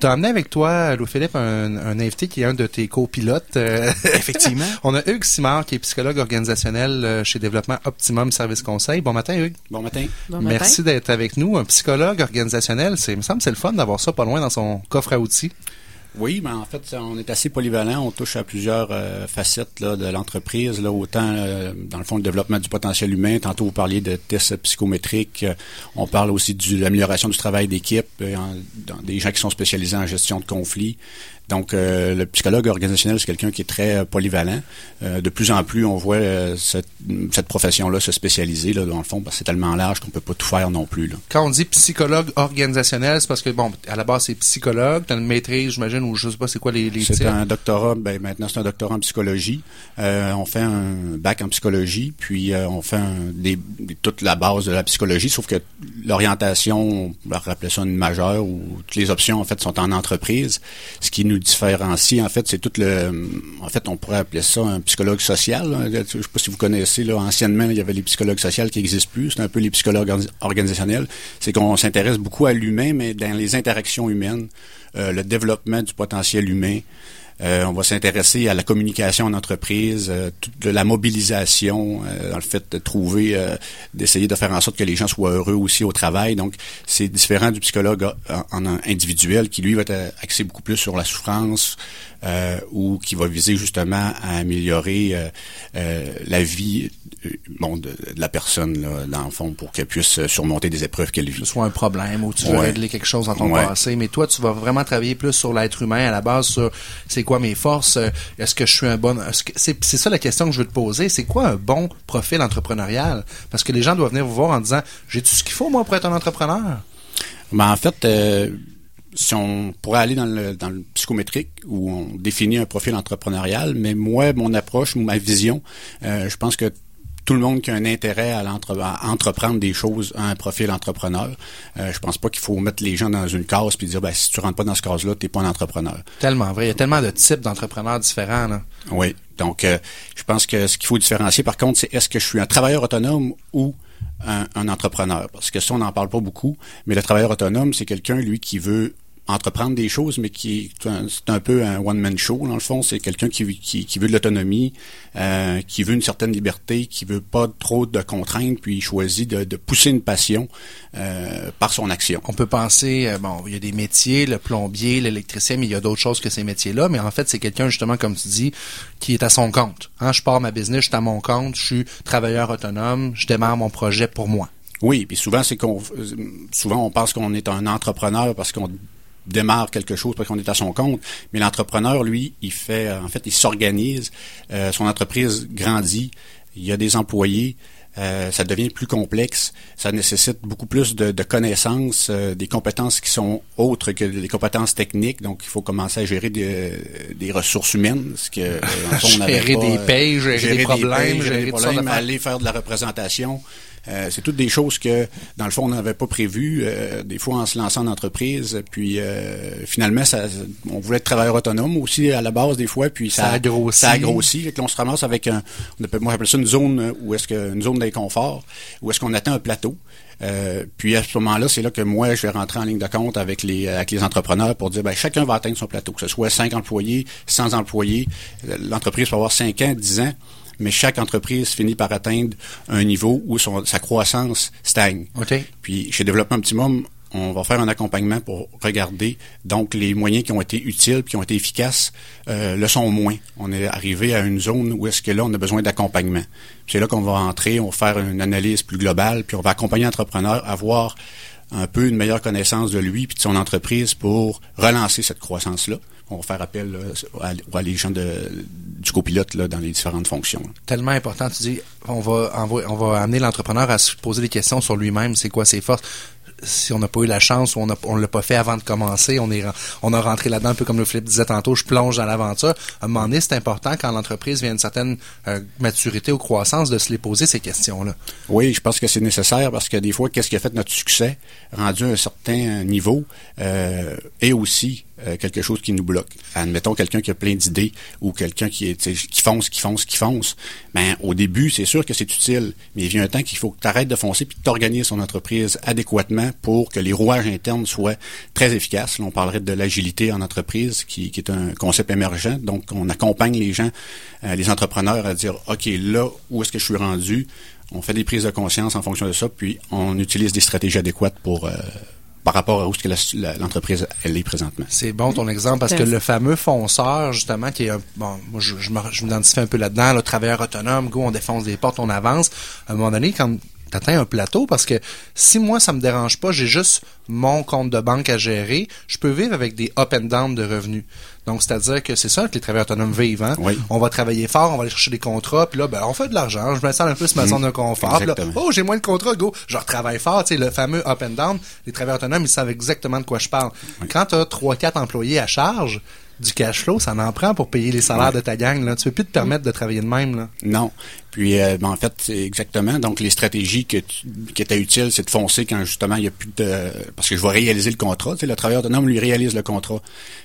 Tu as amené avec toi, Louis-Philippe, un, un, invité qui est un de tes copilotes. Euh, Effectivement. On a Hugues Simard, qui est psychologue organisationnel euh, chez Développement Optimum Service Conseil. Bon matin, Hugues. Bon matin. Bon Merci d'être avec nous. Un psychologue organisationnel, c'est, il me semble c'est le fun d'avoir ça pas loin dans son coffre à outils. Oui, mais en fait, on est assez polyvalent. On touche à plusieurs euh, facettes de l'entreprise. Là, autant euh, dans le fond le développement du potentiel humain. Tantôt vous parliez de tests psychométriques. on parle aussi de l'amélioration du travail d'équipe. Euh, des gens qui sont spécialisés en gestion de conflits. Donc, euh, le psychologue organisationnel, c'est quelqu'un qui est très euh, polyvalent. Euh, de plus en plus, on voit cette, profession-là se spécialiser, là, dans le fond, parce que c'est tellement large qu'on peut pas tout faire non plus. Là. Quand on dit psychologue organisationnel, c'est parce que, bon, à la base, c'est psychologue, tu as une maîtrise, j'imagine, ou je sais pas c'est quoi les, les C'est un doctorat, ben, maintenant, c'est un doctorat en psychologie. on fait un bac en psychologie, puis on fait des, toute la base de la psychologie, sauf que l'orientation, on va rappeler ça une majeure, ou toutes les options, en fait, sont en entreprise, ce qui nous différencie, en fait, c'est tout le... En fait, on pourrait appeler ça un psychologue social. Je ne sais pas si vous connaissez, là, anciennement, il y avait les psychologues sociaux qui n'existent plus. C'est un peu les psychologues organisationnels. C'est qu'on s'intéresse beaucoup à l'humain, mais dans les interactions humaines, euh, le développement du potentiel humain, euh, on va s'intéresser à la communication en entreprise, euh, toute la mobilisation, euh, dans le fait de trouver, d'essayer de faire en sorte que les gens soient heureux aussi au travail. Donc, c'est différent du psychologue en, individuel qui, lui, va être axé beaucoup plus sur la souffrance ou qui va viser justement à améliorer la vie bon, de, la personne, là, dans le fond, pour qu'elle puisse surmonter des épreuves qu'elle vit. Que ce soit un problème ou tu veux régler quelque chose dans ton passé. Mais toi, tu vas vraiment travailler plus sur l'être humain à la base, sur c'est mes forces, euh, est-ce que je suis un bon... C'est ça la question que je veux te poser, c'est quoi un bon profil entrepreneurial? Parce que les gens doivent venir vous voir en disant, j'ai tout ce qu'il faut, moi, pour être un entrepreneur? Ben, en fait, euh, si on pourrait aller dans le, dans le psychométrique où on définit un profil entrepreneurial, mais moi, mon approche ou ma vision, euh, je pense que tout le monde qui a un intérêt à, entreprendre des choses a un profil entrepreneur. Euh, je pense pas qu'il faut mettre les gens dans une case puis dire ben, si tu rentres pas dans ce case-là, tu n'es pas un entrepreneur. Tellement vrai. Il y a tellement de types d'entrepreneurs différents. Là. Oui. Donc, euh, je pense que ce qu'il faut différencier, par contre, c'est est-ce que je suis un travailleur autonome ou un, un entrepreneur? Parce que ça, on n'en parle pas beaucoup, mais le travailleur autonome, c'est quelqu'un, lui, qui veut entreprendre des choses, mais qui c'est un peu un one-man show, dans le fond. C'est quelqu'un qui, qui, veut de l'autonomie, euh, qui veut une certaine liberté, qui veut pas trop de contraintes, puis il choisit de, de pousser une passion euh, par son action. On peut penser, euh, bon, il y a des métiers, le plombier, l'électricien, mais il y a d'autres choses que ces métiers-là. Mais en fait, c'est quelqu'un, justement, comme tu dis, qui est à son compte. Hein, je pars ma business, je suis à mon compte, je suis travailleur autonome, je démarre mon projet pour moi. Oui, puis souvent c'est qu'on souvent on pense qu'on est un entrepreneur parce qu'on démarre quelque chose parce qu'on est à son compte. Mais l'entrepreneur, lui, il fait, euh, en fait, il s'organise, euh, son entreprise grandit, il y a des employés, euh, ça devient plus complexe, ça nécessite beaucoup plus de, connaissances, des compétences qui sont autres que des compétences techniques. Donc, il faut commencer à gérer des, ressources humaines, ce que on gérer des payes, gérer, des problèmes, gérer, des problèmes, aller faire de la représentation. Euh, c'est toutes des choses que, dans le fond, on n'avait pas prévues. Euh, des fois, en se lançant en entreprise, puis euh, finalement, ça, on voulait être travailleur autonome aussi à la base des fois, puis ça, ça a grossi. Ça a grossi. Fait on se ramasse avec un, on appelle, moi j'appelle ça une zone où est-ce que une zone d'inconfort, où est-ce qu'on atteint un plateau. puis à ce moment-là, c'est là que moi, je vais rentrer en ligne de compte avec les avec les entrepreneurs pour dire, ben chacun va atteindre son plateau, que ce soit 5 employés, 100 employés. L'entreprise va avoir 5 ans, 10 ans mais chaque entreprise finit par atteindre un niveau où sa croissance stagne. Puis chez Développement Optimum, on va faire un accompagnement pour regarder donc les moyens qui ont été utiles qui ont été efficaces euh, le sont moins. On est arrivé à une zone où est-ce que là on a besoin d'accompagnement. C'est là qu'on va entrer, on va faire une analyse plus globale, puis on va accompagner l'entrepreneur à avoir un peu une meilleure connaissance de lui puis de son entreprise pour relancer cette croissance là on va faire appel à, à, les gens de, du copilote là, dans les différentes fonctions. Tellement important, tu dis, on va, on va amener l'entrepreneur à se poser des questions sur lui-même, c'est quoi ses forces? Si on n'a pas eu la chance ou on ne l'a pas fait avant de commencer, on est on a rentré là-dedans un peu comme le Philippe disait tantôt, je plonge dans l'aventure. À un moment donné, c'est important quand l'entreprise vient une certaine euh, maturité ou croissance de se les poser ces questions-là. Oui, je pense que c'est nécessaire parce que des fois, qu'est-ce qui a fait notre succès rendu à un certain niveau euh, et aussi euh, quelque chose qui nous bloque. Admettons quelqu'un qui a plein d'idées ou quelqu'un qui qui fonce, qui fonce, qui fonce. Ben au début, c'est sûr que c'est utile, mais il vient un temps qu'il faut que tu arrêtes de foncer puis que tu organises ton entreprise adéquatement pour que les rouages internes soient très efficaces. Là, on parlerait de l'agilité en entreprise qui, qui, est un concept émergent. Donc on accompagne les gens, euh, les entrepreneurs à dire OK, là où est-ce que je suis rendu? On fait des prises de conscience en fonction de ça, puis on utilise des stratégies adéquates pour euh, par rapport à où l'entreprise elle est présentement. C'est bon ton exemple parce que le fameux fonceur justement qui est un, bon moi je, je m'identifie un peu là-dedans le travailleur autonome go on défonce des portes on avance à un moment donné quand t'atteins un plateau parce que si moi ça me dérange pas, j'ai juste mon compte de banque à gérer, je peux vivre avec des up and down de revenus. Donc c'est-à-dire que c'est ça que les travailleurs autonomes vivent. Hein? On va travailler fort, on va aller chercher des contrats, puis là ben on fait de l'argent, je me sens un peu sur ma zone de confort. Là, oh j'ai moins de contrats, go, je retravaille fort. Tu sais le fameux up and down, les travailleurs autonomes ils savent exactement de quoi je parle. Quand tu as trois quatre employés à charge, du cash flow, ça en prend pour payer les salaires de ta gang. Là. Tu peux plus te permettre de travailler de même. Là. Non. Puis, euh, ben, en fait, c'est exactement. Donc, les stratégies que qui étaient utiles, c'est de foncer quand justement il n'y a plus de... Parce que je vais réaliser le contrat. Tu sais, le travailleur autonome lui réalise le contrat.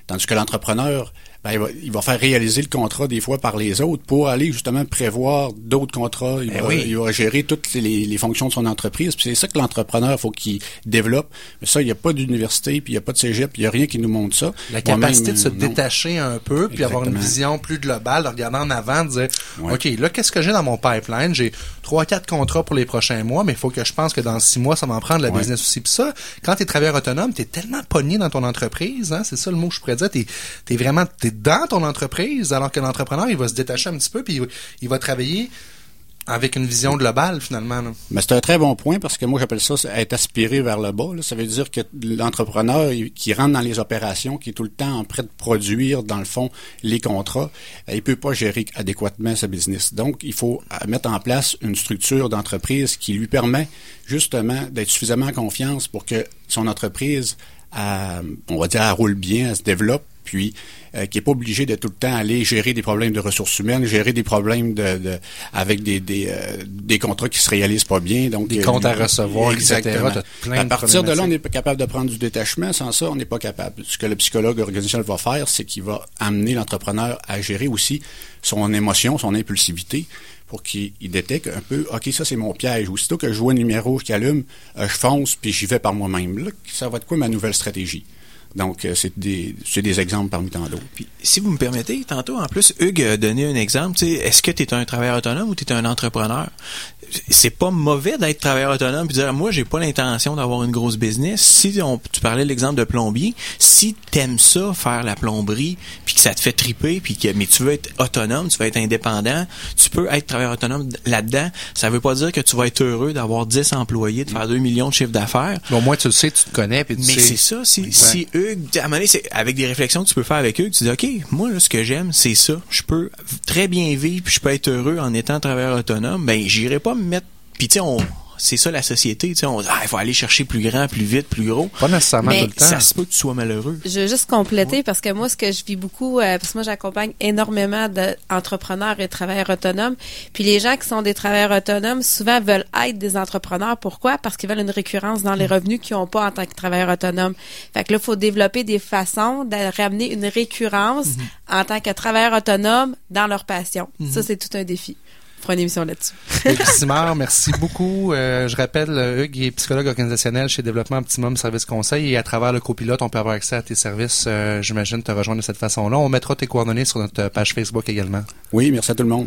Tandis que l'entrepreneur, ben, il, va, faire réaliser le contrat des fois par les autres pour aller justement prévoir d'autres contrats. Il, ben va, il, va, gérer toutes les, fonctions de son entreprise. Puis c'est ça que l'entrepreneur faut qu'il développe. Mais ça, il n'y a pas d'université, puis il n'y a pas de cégep, puis il n'y a rien qui nous montre ça. La capacité de se détacher un peu, puis avoir une vision plus globale, de regarder en avant, de dire, OK, là, qu'est-ce que j'ai dans mon pipeline? J'ai trois, quatre contrats pour les prochains mois, mais il faut que je pense que dans six mois, ça va en prendre la business aussi. Puis ça, quand tu es travailleur autonome, tu es tellement pogné dans ton entreprise, hein, c'est ça le mot que je pourrais dire, tu es, vraiment dans ton entreprise, alors que l'entrepreneur, il va se détacher un petit peu, puis il, va travailler avec une vision globale, finalement. Mais c'est un très bon point parce que moi, j'appelle ça être aspiré vers le bas. Ça veut dire que l'entrepreneur qui rentre dans les opérations, qui est tout le temps en train de produire, dans le fond, les contrats, il peut pas gérer adéquatement sa business. Donc, il faut mettre en place une structure d'entreprise qui lui permet justement d'être suffisamment en confiance pour que son entreprise, on va dire, roule bien, elle se développe puis euh, qui est pas obligé de tout le temps aller gérer des problèmes de ressources humaines, gérer des problèmes de, de avec des des, euh, des contrats qui se réalisent pas bien, donc des comptes à euh, recevoir, exactement. à partir de là, on n'est pas capable de prendre du détachement. Sans ça, on n'est pas capable. Ce que le psychologue organisationnel va faire, c'est qu'il va amener l'entrepreneur à gérer aussi son émotion, son impulsivité pour qu'il détecte un peu, OK, ça c'est mon piège. Aussitôt que je vois un numéro qui allume, je fonce puis j'y vais par moi-même. Là, ça va être quoi ma nouvelle stratégie? Donc, euh, c'est des, des exemples parmi tant d'autres. Puis, si vous me permettez, tantôt, en plus, Hugues a donné un exemple. Est-ce que tu es un travailleur autonome ou tu es un entrepreneur? c'est pas mauvais d'être travailleur autonome puis dire moi j'ai pas l'intention d'avoir une grosse business si on, tu parlais de l'exemple de plombier si t'aimes ça faire la plomberie puis que ça te fait triper puis que mais tu veux être autonome tu veux être indépendant tu peux être travailleur autonome là-dedans ça veut pas dire que tu vas être heureux d'avoir 10 employés de faire 2 millions de chiffres d'affaires au moins tu le sais tu te connais puis tu mais c'est ça si, si Avec des réflexions que tu peux faire avec Hugues tu dis ok moi là, ce que j'aime c'est ça je peux très bien vivre puis je peux être heureux en étant travailleur autonome ben j'irai pas mettre. Puis tu sais, on c'est ça la société, tu sais, on ah, il faut aller chercher plus grand, plus vite, plus gros. Pas nécessairement tout le temps. Ça se peut que tu sois malheureux. Je veux juste compléter parce que moi ce que je vis beaucoup euh, parce que moi j'accompagne énormément d'entrepreneurs et travailleurs autonomes. Puis les gens qui sont des travailleurs autonomes souvent veulent être des entrepreneurs. Pourquoi? Parce qu'ils veulent une récurrence dans les revenus qu'ils n'ont pas en tant que travailleurs autonomes. Fait que là il faut développer des façons de ramener une récurrence mhm. en tant que travailleur autonome dans leur passion. Mhm. Ça c'est tout un défi une émission là-dessus. Simard, merci beaucoup. Euh, je rappelle, Hugues est psychologue organisationnel chez Développement Optimum Service Conseil et à travers le copilote, on peut avoir accès à tes services. Euh, j'imagine te rejoindre de cette façon-là. On mettra tes coordonnées sur notre page Facebook également. Oui, merci à tout le monde.